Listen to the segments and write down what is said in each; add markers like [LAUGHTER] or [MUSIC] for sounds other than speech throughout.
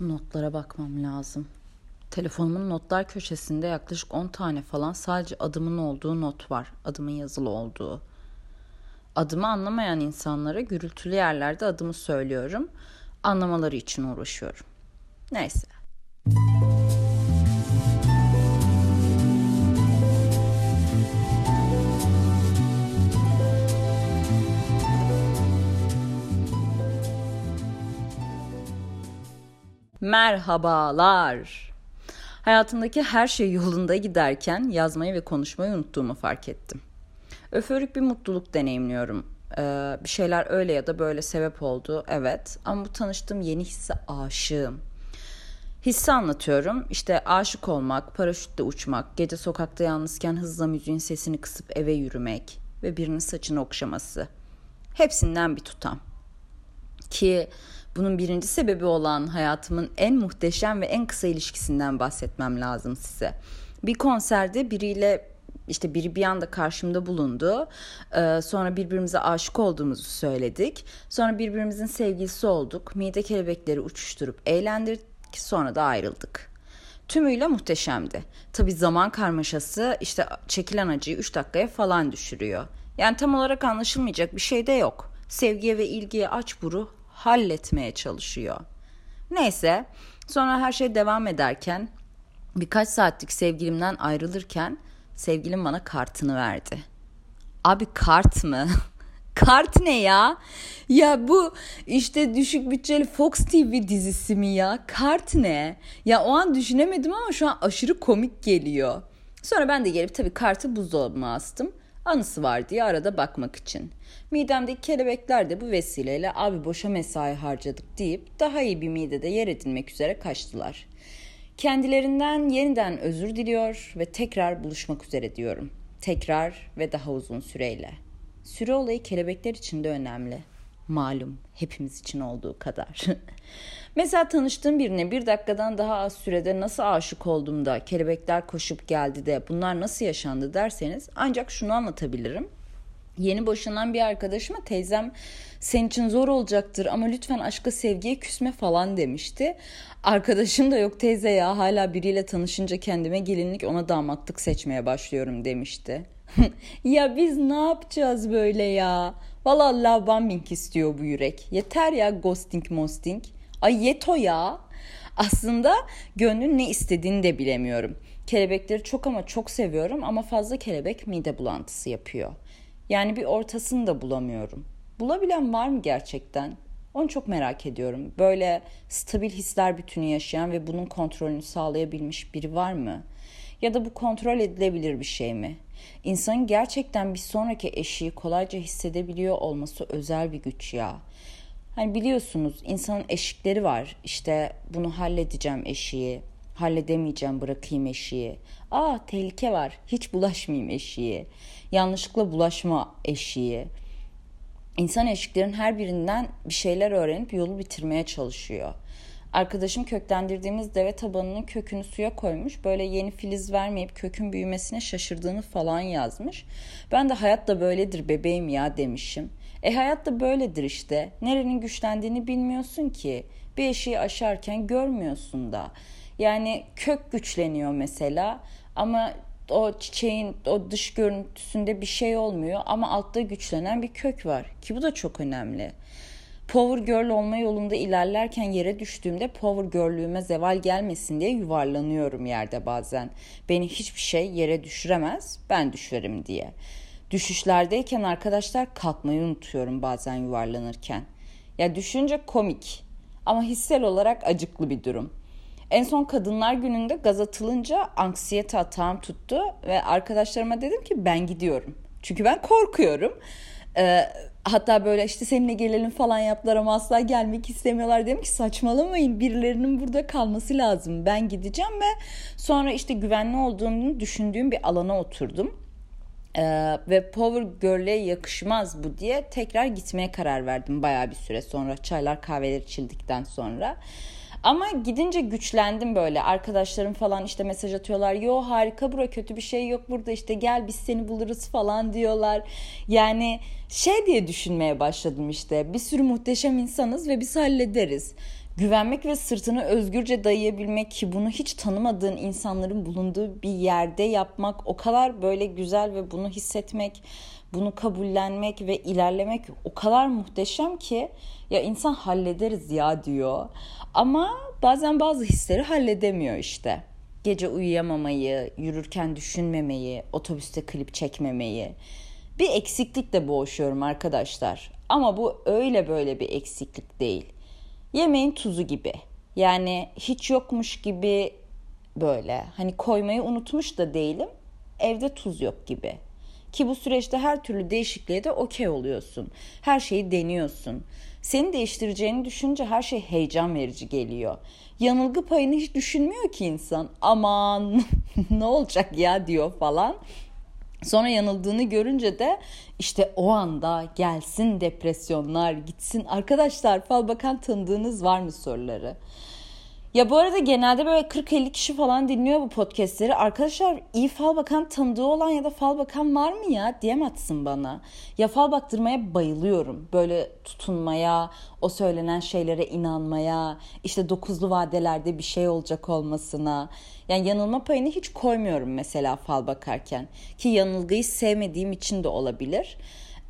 Notlara bakmam lazım. Telefonumun notlar köşesinde yaklaşık 10 tane falan sadece adımın olduğu not var. Adımın yazılı olduğu. Adımı anlamayan insanlara gürültülü yerlerde adımı söylüyorum. Anlamaları için uğraşıyorum. Neyse. Merhabalar. Hayatımdaki her şey yolunda giderken yazmayı ve konuşmayı unuttuğumu fark ettim. Öförük bir mutluluk deneyimliyorum. Ee, bir şeyler öyle ya da böyle sebep oldu, evet. Ama bu tanıştığım yeni hisse aşığım. Hissi anlatıyorum. İşte aşık olmak, paraşütle uçmak, gece sokakta yalnızken hızla müziğin sesini kısıp eve yürümek ve birinin saçını okşaması. Hepsinden bir tutam. Ki bunun birinci sebebi olan hayatımın en muhteşem ve en kısa ilişkisinden bahsetmem lazım size. Bir konserde biriyle işte biri bir anda karşımda bulundu. Ee, sonra birbirimize aşık olduğumuzu söyledik. Sonra birbirimizin sevgilisi olduk. Mide kelebekleri uçuşturup eğlendirdik. Sonra da ayrıldık. Tümüyle muhteşemdi. Tabi zaman karmaşası işte çekilen acıyı 3 dakikaya falan düşürüyor. Yani tam olarak anlaşılmayacak bir şey de yok. Sevgiye ve ilgiye aç buru halletmeye çalışıyor. Neyse sonra her şey devam ederken birkaç saatlik sevgilimden ayrılırken sevgilim bana kartını verdi. Abi kart mı? [LAUGHS] kart ne ya? Ya bu işte düşük bütçeli Fox TV dizisi mi ya? Kart ne? Ya o an düşünemedim ama şu an aşırı komik geliyor. Sonra ben de gelip tabii kartı buzdolabıma astım. Anısı var diye arada bakmak için. Midemdeki kelebekler de bu vesileyle abi boşa mesai harcadık deyip daha iyi bir midede yer edinmek üzere kaçtılar. Kendilerinden yeniden özür diliyor ve tekrar buluşmak üzere diyorum. Tekrar ve daha uzun süreyle. Süre olayı kelebekler için de önemli. Malum hepimiz için olduğu kadar. [LAUGHS] Mesela tanıştığım birine bir dakikadan daha az sürede nasıl aşık oldum da kelebekler koşup geldi de bunlar nasıl yaşandı derseniz ancak şunu anlatabilirim. Yeni boşanan bir arkadaşıma teyzem senin için zor olacaktır ama lütfen aşka sevgiye küsme falan demişti. Arkadaşım da yok teyze ya hala biriyle tanışınca kendime gelinlik ona damatlık seçmeye başlıyorum demişti. [LAUGHS] ya biz ne yapacağız böyle ya? Valla love bombing istiyor bu yürek. Yeter ya ghosting mosting. Ay yeto ya. Aslında gönlün ne istediğini de bilemiyorum. Kelebekleri çok ama çok seviyorum ama fazla kelebek mide bulantısı yapıyor. Yani bir ortasını da bulamıyorum. Bulabilen var mı gerçekten? Onu çok merak ediyorum. Böyle stabil hisler bütünü yaşayan ve bunun kontrolünü sağlayabilmiş biri var mı? Ya da bu kontrol edilebilir bir şey mi? İnsanın gerçekten bir sonraki eşiği kolayca hissedebiliyor olması özel bir güç ya. Hani biliyorsunuz insanın eşikleri var. İşte bunu halledeceğim eşiği, halledemeyeceğim bırakayım eşiği. Aa tehlike var hiç bulaşmayayım eşiği. Yanlışlıkla bulaşma eşiği. İnsan eşiklerin her birinden bir şeyler öğrenip yolu bitirmeye çalışıyor. Arkadaşım köklendirdiğimiz deve tabanının kökünü suya koymuş. Böyle yeni filiz vermeyip kökün büyümesine şaşırdığını falan yazmış. Ben de hayat da böyledir bebeğim ya demişim. E hayat da böyledir işte. Nerenin güçlendiğini bilmiyorsun ki. Bir eşiği aşarken görmüyorsun da. Yani kök güçleniyor mesela ama o çiçeğin o dış görüntüsünde bir şey olmuyor ama altta güçlenen bir kök var ki bu da çok önemli. Power Girl olma yolunda ilerlerken yere düştüğümde Power Girl'lüğüme zeval gelmesin diye yuvarlanıyorum yerde bazen. Beni hiçbir şey yere düşüremez, ben düşerim diye. Düşüşlerdeyken arkadaşlar kalkmayı unutuyorum bazen yuvarlanırken. Ya düşünce komik ama hissel olarak acıklı bir durum. En son Kadınlar Günü'nde gaz atılınca anksiyete atağım tuttu ve arkadaşlarıma dedim ki ben gidiyorum. Çünkü ben korkuyorum. Ee, hatta böyle işte seninle gelelim falan yaptılar ama asla gelmek istemiyorlar. Dedim ki saçmalamayın birilerinin burada kalması lazım. Ben gideceğim ve sonra işte güvenli olduğunu düşündüğüm bir alana oturdum. Ee, ve Power Girl'e yakışmaz bu diye tekrar gitmeye karar verdim bayağı bir süre sonra çaylar kahveler içildikten sonra. Ama gidince güçlendim böyle. Arkadaşlarım falan işte mesaj atıyorlar. Yo harika bura kötü bir şey yok burada işte gel biz seni buluruz falan diyorlar. Yani şey diye düşünmeye başladım işte. Bir sürü muhteşem insanız ve biz hallederiz. güvenmek ve sırtını özgürce dayayabilmek ki bunu hiç tanımadığın insanların bulunduğu bir yerde yapmak o kadar böyle güzel ve bunu hissetmek, bunu kabullenmek ve ilerlemek o kadar muhteşem ki ya insan hallederiz ya diyor. Ama bazen bazı hisleri halledemiyor işte. Gece uyuyamamayı, yürürken düşünmemeyi, otobüste klip çekmemeyi. Bir eksiklikle boğuşuyorum arkadaşlar. Ama bu öyle böyle bir eksiklik değil yemeğin tuzu gibi. Yani hiç yokmuş gibi böyle. Hani koymayı unutmuş da değilim. Evde tuz yok gibi. Ki bu süreçte her türlü değişikliğe de okey oluyorsun. Her şeyi deniyorsun. Seni değiştireceğini düşünce her şey heyecan verici geliyor. Yanılgı payını hiç düşünmüyor ki insan. Aman [LAUGHS] ne olacak ya diyor falan. Sonra yanıldığını görünce de işte o anda gelsin depresyonlar gitsin. Arkadaşlar fal bakan tanıdığınız var mı soruları? Ya bu arada genelde böyle 40-50 kişi falan dinliyor bu podcastleri. Arkadaşlar iyi fal bakan tanıdığı olan ya da fal bakan var mı ya diyemezsin bana. Ya fal baktırmaya bayılıyorum. Böyle tutunmaya, o söylenen şeylere inanmaya, işte dokuzlu vadelerde bir şey olacak olmasına. Yani yanılma payını hiç koymuyorum mesela fal bakarken. Ki yanılgıyı sevmediğim için de olabilir.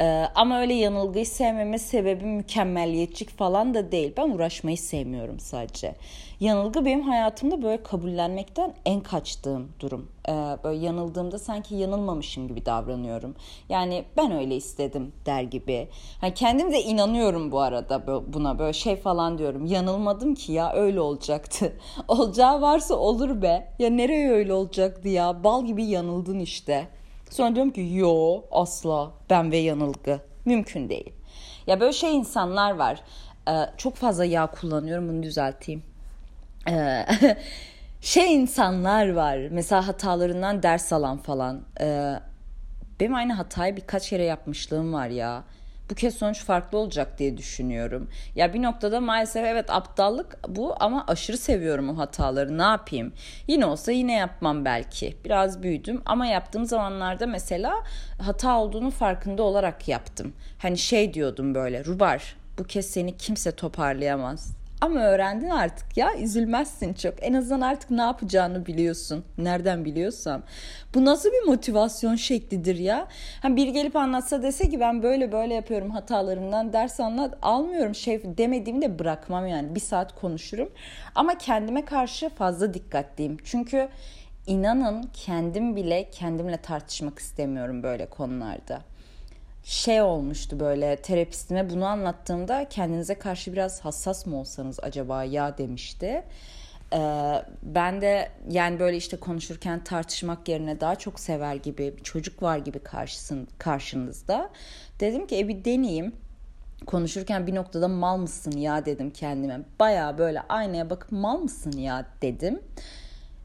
Ee, ama öyle yanılgıyı sevmeme sebebi mükemmelliyetçik falan da değil. Ben uğraşmayı sevmiyorum sadece. Yanılgı benim hayatımda böyle kabullenmekten en kaçtığım durum. Ee, böyle yanıldığımda sanki yanılmamışım gibi davranıyorum. Yani ben öyle istedim der gibi. Hani kendim de inanıyorum bu arada buna böyle şey falan diyorum. Yanılmadım ki ya öyle olacaktı. [LAUGHS] Olacağı varsa olur be. Ya nereye öyle olacaktı ya? Bal gibi yanıldın işte. Sonra diyorum ki yo asla ben ve yanılgı mümkün değil. Ya böyle şey insanlar var. Ee, çok fazla yağ kullanıyorum bunu düzelteyim. Ee, [LAUGHS] şey insanlar var. Mesela hatalarından ders alan falan. Ee, benim aynı hatayı birkaç kere yapmışlığım var ya bu kez sonuç farklı olacak diye düşünüyorum. Ya bir noktada maalesef evet aptallık bu ama aşırı seviyorum o hataları. Ne yapayım? Yine olsa yine yapmam belki. Biraz büyüdüm ama yaptığım zamanlarda mesela hata olduğunu farkında olarak yaptım. Hani şey diyordum böyle Rubar bu kez seni kimse toparlayamaz. Ama öğrendin artık ya üzülmezsin çok. En azından artık ne yapacağını biliyorsun. Nereden biliyorsam. Bu nasıl bir motivasyon şeklidir ya? Hani bir gelip anlatsa dese ki ben böyle böyle yapıyorum hatalarımdan ders anlat almıyorum şey demediğimi de bırakmam yani. Bir saat konuşurum. Ama kendime karşı fazla dikkatliyim. Çünkü inanın kendim bile kendimle tartışmak istemiyorum böyle konularda şey olmuştu böyle terapistime bunu anlattığımda kendinize karşı biraz hassas mı olsanız acaba ya demişti. Ee, ben de yani böyle işte konuşurken tartışmak yerine daha çok sever gibi çocuk var gibi karşısın, karşınızda. Dedim ki e bir deneyeyim. Konuşurken bir noktada mal mısın ya dedim kendime. Baya böyle aynaya bakıp mal mısın ya dedim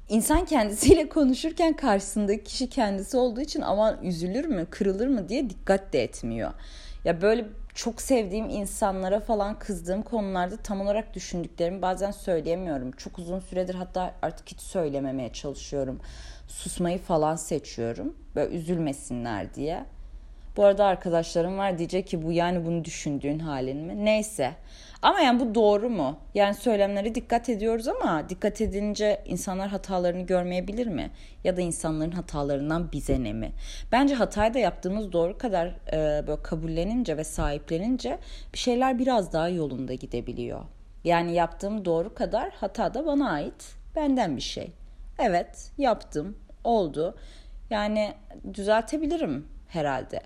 insan kendisiyle [LAUGHS] konuşurken karşısındaki kişi kendisi olduğu için aman üzülür mü, kırılır mı diye dikkat de etmiyor. Ya böyle çok sevdiğim insanlara falan kızdığım konularda tam olarak düşündüklerimi bazen söyleyemiyorum. Çok uzun süredir hatta artık hiç söylememeye çalışıyorum. Susmayı falan seçiyorum. Böyle üzülmesinler diye. Bu arada arkadaşlarım var diyecek ki bu yani bunu düşündüğün halin mi? Neyse. Ama yani bu doğru mu? Yani söylemlere dikkat ediyoruz ama dikkat edince insanlar hatalarını görmeyebilir mi? Ya da insanların hatalarından bize ne mi? Bence hatayı da yaptığımız doğru kadar e, böyle kabullenince ve sahiplenince bir şeyler biraz daha yolunda gidebiliyor. Yani yaptığım doğru kadar hata da bana ait. Benden bir şey. Evet yaptım. Oldu. Yani düzeltebilirim herhalde.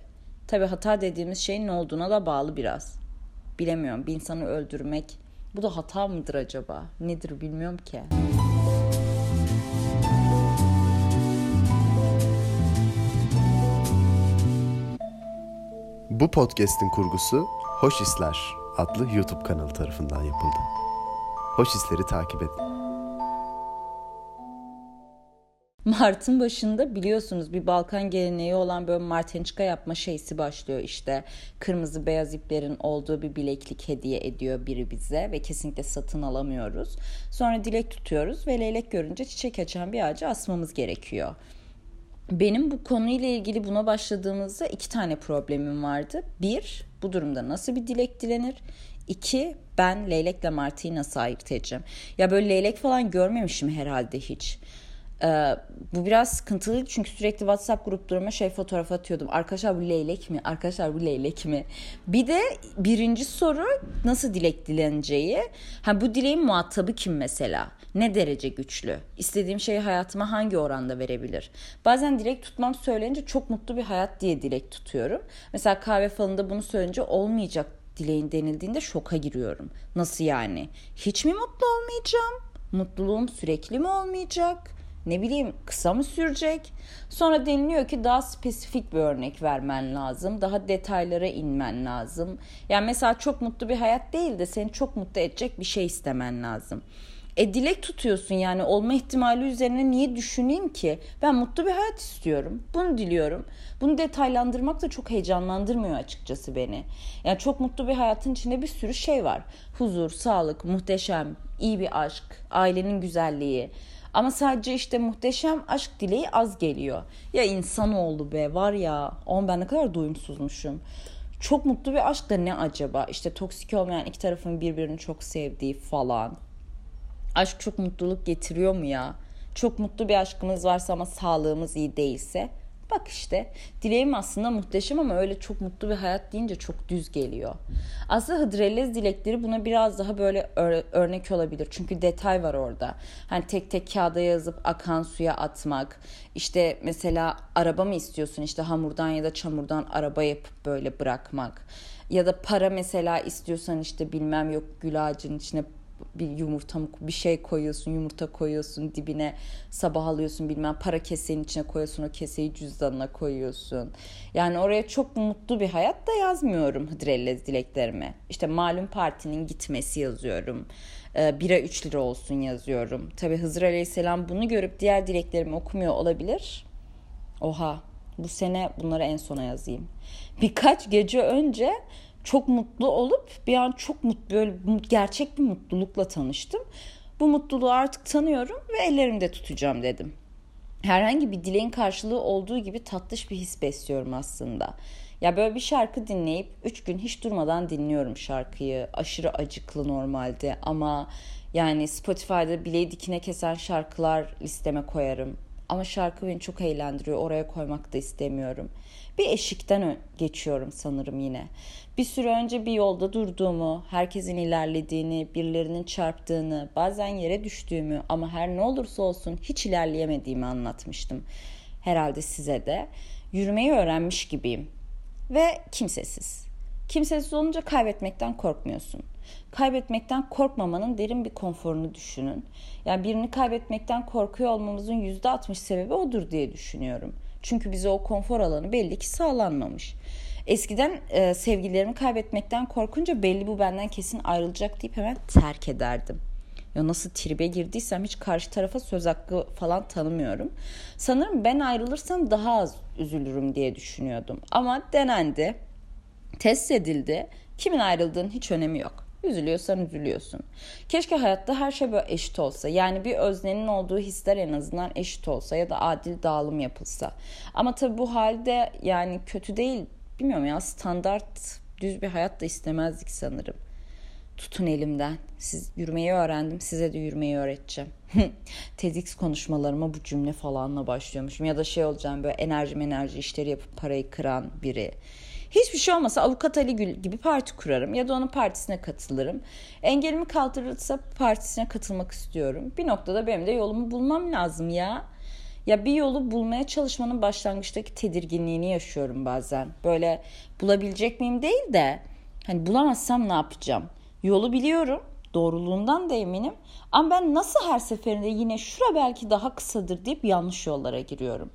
Tabi hata dediğimiz şeyin ne olduğuna da bağlı biraz bilemiyorum bir insanı öldürmek bu da hata mıdır acaba? Nedir bilmiyorum ki. Bu podcast'in kurgusu Hoş İsler adlı YouTube kanalı tarafından yapıldı. Hoş İsler'i takip edin. Mart'ın başında biliyorsunuz bir Balkan geleneği olan böyle martençka yapma şeysi başlıyor işte. Kırmızı beyaz iplerin olduğu bir bileklik hediye ediyor biri bize ve kesinlikle satın alamıyoruz. Sonra dilek tutuyoruz ve leylek görünce çiçek açan bir ağacı asmamız gerekiyor. Benim bu konuyla ilgili buna başladığımızda iki tane problemim vardı. Bir, bu durumda nasıl bir dilek dilenir? İki, ben leylekle martıyı nasıl ayırt edeceğim? Ya böyle leylek falan görmemişim herhalde hiç. Ee, bu biraz sıkıntılıydı çünkü sürekli WhatsApp gruplarıma şey fotoğraf atıyordum. Arkadaşlar bu leylek mi? Arkadaşlar bu leylek mi? Bir de birinci soru nasıl dilek dileneceği. Ha bu dileğin muhatabı kim mesela? Ne derece güçlü? İstediğim şeyi hayatıma hangi oranda verebilir? Bazen dilek tutmam söylenince çok mutlu bir hayat diye dilek tutuyorum. Mesela kahve falında bunu söyleyince olmayacak dileğin denildiğinde şoka giriyorum. Nasıl yani? Hiç mi mutlu olmayacağım? Mutluluğum sürekli mi olmayacak? Ne bileyim kısa mı sürecek? Sonra deniliyor ki daha spesifik bir örnek vermen lazım. Daha detaylara inmen lazım. Yani mesela çok mutlu bir hayat değil de seni çok mutlu edecek bir şey istemen lazım. E dilek tutuyorsun yani olma ihtimali üzerine niye düşüneyim ki? Ben mutlu bir hayat istiyorum. Bunu diliyorum. Bunu detaylandırmak da çok heyecanlandırmıyor açıkçası beni. Yani çok mutlu bir hayatın içinde bir sürü şey var. Huzur, sağlık, muhteşem, iyi bir aşk, ailenin güzelliği, ama sadece işte muhteşem aşk dileği az geliyor. Ya insanoğlu be var ya. On ben ne kadar doyumsuzmuşum. Çok mutlu bir aşk da ne acaba? İşte toksik olmayan iki tarafın birbirini çok sevdiği falan. Aşk çok mutluluk getiriyor mu ya? Çok mutlu bir aşkımız varsa ama sağlığımız iyi değilse Bak işte dileğim aslında muhteşem ama öyle çok mutlu bir hayat deyince çok düz geliyor. Aslında Hıdrellez dilekleri buna biraz daha böyle örnek olabilir. Çünkü detay var orada. Hani tek tek kağıda yazıp akan suya atmak. İşte mesela araba mı istiyorsun işte hamurdan ya da çamurdan araba yapıp böyle bırakmak. Ya da para mesela istiyorsan işte bilmem yok gül ağacının içine bir yumurta mı bir şey koyuyorsun yumurta koyuyorsun dibine sabah alıyorsun bilmem para kesenin içine koyuyorsun o keseyi cüzdanına koyuyorsun. Yani oraya çok mutlu bir hayat da yazmıyorum Hıdrellez dileklerime. İşte malum partinin gitmesi yazıyorum. E, bira 3 lira olsun yazıyorum. Tabi Hızır Aleyhisselam bunu görüp diğer dileklerimi okumuyor olabilir. Oha bu sene bunları en sona yazayım. Birkaç gece önce çok mutlu olup bir an çok mutlu böyle gerçek bir mutlulukla tanıştım. Bu mutluluğu artık tanıyorum ve ellerimde tutacağım dedim. Herhangi bir dileğin karşılığı olduğu gibi tatlış bir his besliyorum aslında. Ya böyle bir şarkı dinleyip 3 gün hiç durmadan dinliyorum şarkıyı. Aşırı acıklı normalde ama yani Spotify'da bileği dikine kesen şarkılar listeme koyarım. Ama şarkı beni çok eğlendiriyor. Oraya koymak da istemiyorum. Bir eşikten geçiyorum sanırım yine. Bir süre önce bir yolda durduğumu, herkesin ilerlediğini, birilerinin çarptığını, bazen yere düştüğümü ama her ne olursa olsun hiç ilerleyemediğimi anlatmıştım. Herhalde size de. Yürümeyi öğrenmiş gibiyim. Ve kimsesiz. Kimsesiz olunca kaybetmekten korkmuyorsun. Kaybetmekten korkmamanın derin bir konforunu düşünün. Yani birini kaybetmekten korkuyor olmamızın %60 sebebi odur diye düşünüyorum. Çünkü bize o konfor alanı belli ki sağlanmamış. Eskiden e, sevgililerimi kaybetmekten korkunca belli bu benden kesin ayrılacak deyip hemen terk ederdim. Ya nasıl tribe girdiysem hiç karşı tarafa söz hakkı falan tanımıyorum. Sanırım ben ayrılırsam daha az üzülürüm diye düşünüyordum. Ama denendi, test edildi. Kimin ayrıldığının hiç önemi yok. Üzülüyorsan üzülüyorsun. Keşke hayatta her şey böyle eşit olsa. Yani bir öznenin olduğu hisler en azından eşit olsa ya da adil dağılım yapılsa. Ama tabii bu halde yani kötü değil. Bilmiyorum ya standart düz bir hayat da istemezdik sanırım. Tutun elimden. Siz yürümeyi öğrendim. Size de yürümeyi öğreteceğim. [LAUGHS] TEDx konuşmalarıma bu cümle falanla başlıyormuşum. Ya da şey olacağım böyle enerji enerji işleri yapıp parayı kıran biri Hiçbir şey olmasa avukat Ali Gül gibi parti kurarım ya da onun partisine katılırım. Engelimi kaldırırsa partisine katılmak istiyorum. Bir noktada benim de yolumu bulmam lazım ya. Ya bir yolu bulmaya çalışmanın başlangıçtaki tedirginliğini yaşıyorum bazen. Böyle bulabilecek miyim değil de hani bulamazsam ne yapacağım? Yolu biliyorum. Doğruluğundan da eminim. Ama ben nasıl her seferinde yine şura belki daha kısadır deyip yanlış yollara giriyorum.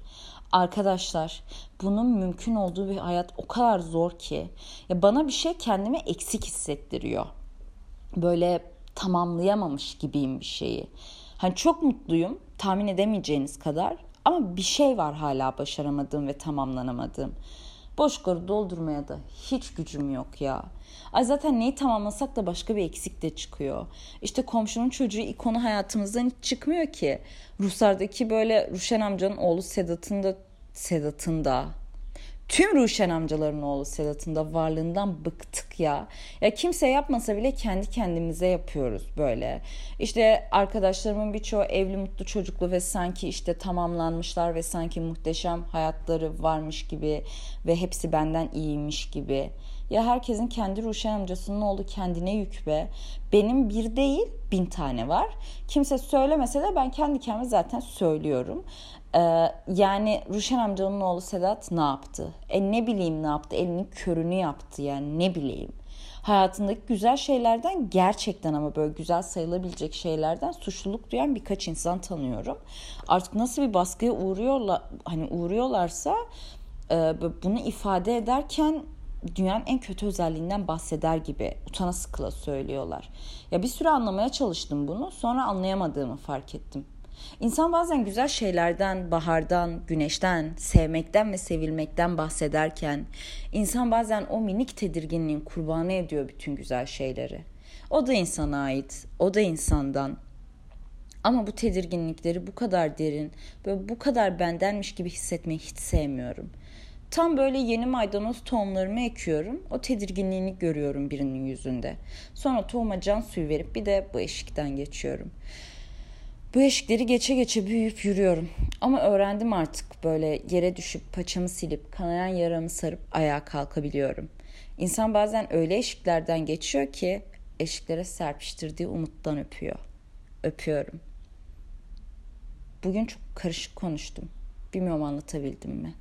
Arkadaşlar bunun mümkün olduğu bir hayat o kadar zor ki. Ya bana bir şey kendime eksik hissettiriyor. Böyle tamamlayamamış gibiyim bir şeyi. Hani çok mutluyum tahmin edemeyeceğiniz kadar ama bir şey var hala başaramadığım ve tamamlanamadığım. Boşları doldurmaya da hiç gücüm yok ya. Ay zaten neyi tamamlasak da başka bir eksik de çıkıyor. İşte komşunun çocuğu ikonu hayatımızdan hiç çıkmıyor ki. Ruslardaki böyle Ruşen amcanın oğlu Sedat'ın da Sedat'ın da Tüm Ruşen amcaların oğlu Sedat'ın da varlığından bıktık ya. Ya kimse yapmasa bile kendi kendimize yapıyoruz böyle. İşte arkadaşlarımın birçoğu evli mutlu çocuklu ve sanki işte tamamlanmışlar ve sanki muhteşem hayatları varmış gibi ve hepsi benden iyiymiş gibi. Ya herkesin kendi Ruşen amcasının oğlu kendine yük be. Benim bir değil bin tane var. Kimse söylemese de ben kendi kendime zaten söylüyorum. Ee, yani Ruşen amcanın oğlu Sedat ne yaptı? E ne bileyim ne yaptı? Elinin körünü yaptı yani ne bileyim. Hayatındaki güzel şeylerden gerçekten ama böyle güzel sayılabilecek şeylerden suçluluk duyan birkaç insan tanıyorum. Artık nasıl bir baskıya uğruyorlar hani uğruyorlarsa e, bunu ifade ederken dünyanın en kötü özelliğinden bahseder gibi utana sıkıla söylüyorlar. Ya bir süre anlamaya çalıştım bunu sonra anlayamadığımı fark ettim. İnsan bazen güzel şeylerden, bahardan, güneşten, sevmekten ve sevilmekten bahsederken insan bazen o minik tedirginliğin kurbanı ediyor bütün güzel şeyleri. O da insana ait, o da insandan. Ama bu tedirginlikleri bu kadar derin, böyle bu kadar bendenmiş gibi hissetmeyi hiç sevmiyorum. Tam böyle yeni maydanoz tohumlarımı ekiyorum. O tedirginliğini görüyorum birinin yüzünde. Sonra tohuma can suyu verip bir de bu eşikten geçiyorum. Bu eşikleri geçe geçe büyüyüp yürüyorum. Ama öğrendim artık böyle yere düşüp paçamı silip kanayan yaramı sarıp ayağa kalkabiliyorum. İnsan bazen öyle eşiklerden geçiyor ki eşiklere serpiştirdiği umuttan öpüyor. Öpüyorum. Bugün çok karışık konuştum. Bilmiyorum anlatabildim mi?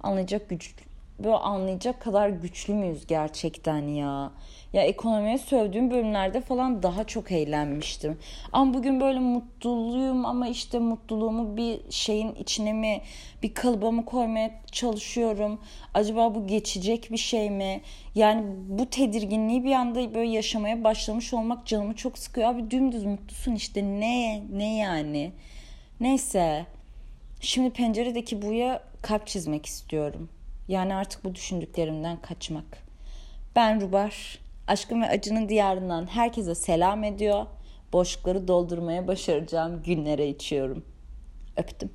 Anlayacak güç böyle anlayacak kadar güçlü müyüz gerçekten ya? Ya ekonomiye sövdüğüm bölümlerde falan daha çok eğlenmiştim. Ama bugün böyle mutluyum ama işte mutluluğumu bir şeyin içine mi bir kalıba mı koymaya çalışıyorum. Acaba bu geçecek bir şey mi? Yani bu tedirginliği bir anda böyle yaşamaya başlamış olmak canımı çok sıkıyor. Abi dümdüz mutlusun işte ne ne yani? Neyse. Şimdi penceredeki buya kalp çizmek istiyorum. Yani artık bu düşündüklerimden kaçmak. Ben Rubar. Aşkın ve acının diyarından herkese selam ediyor. Boşlukları doldurmaya başaracağım günlere içiyorum. Öptüm.